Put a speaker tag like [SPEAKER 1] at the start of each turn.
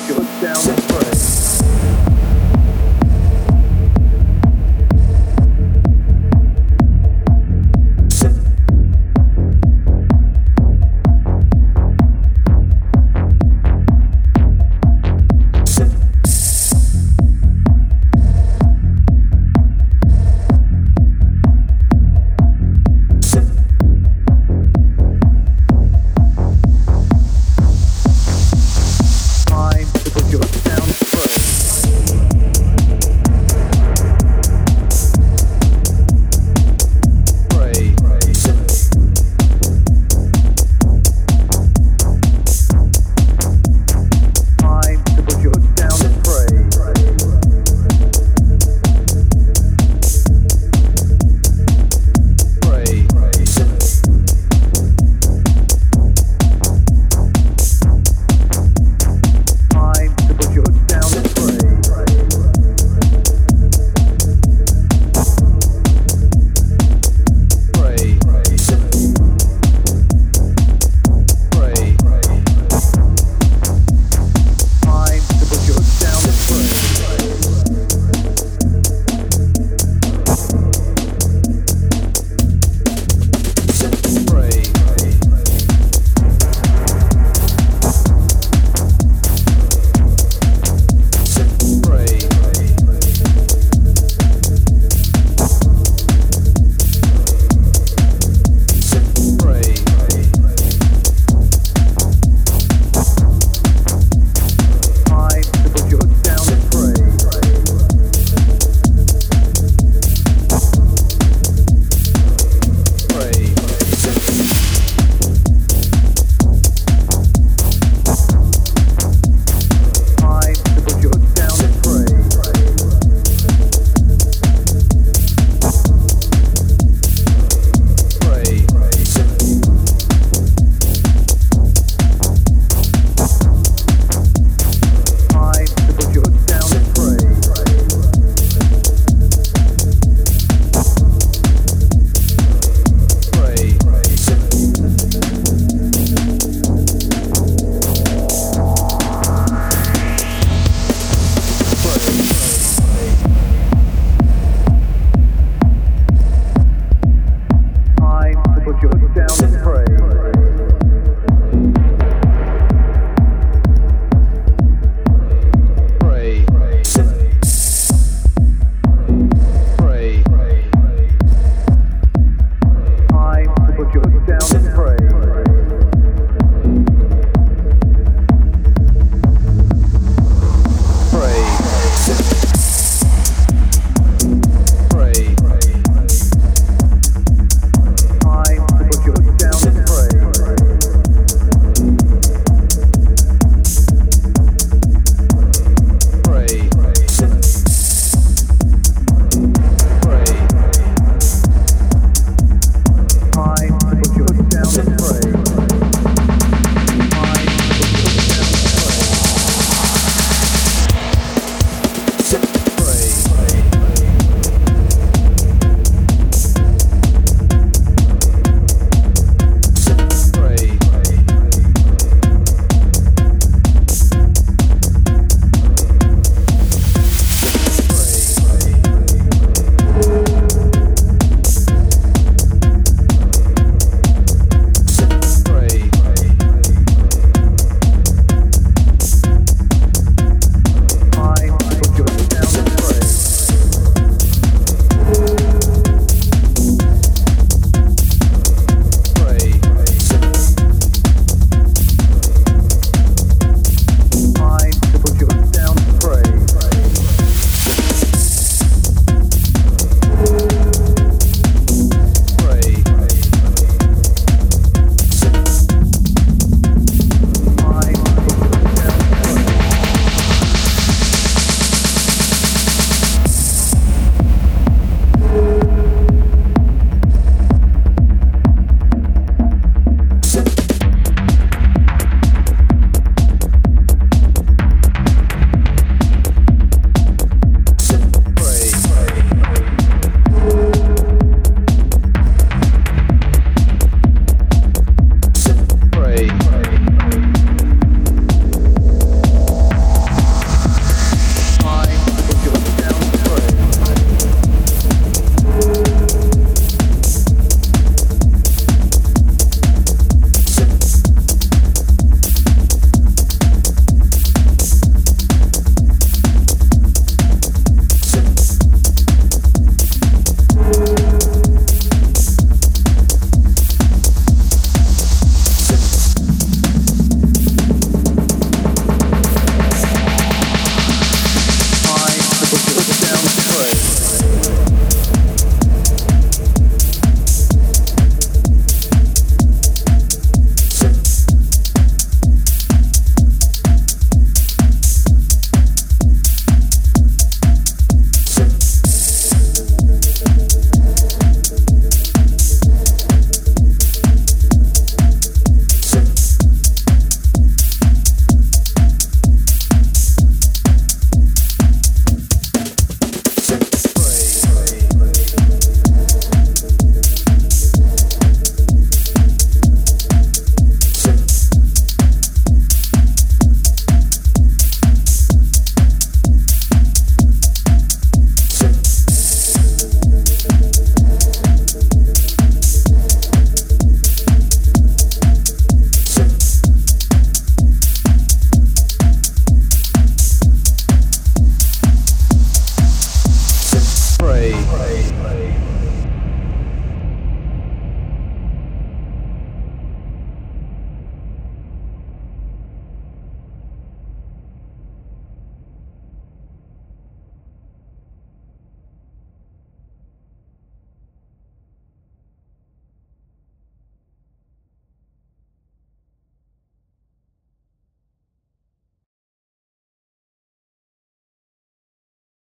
[SPEAKER 1] put your down and pray.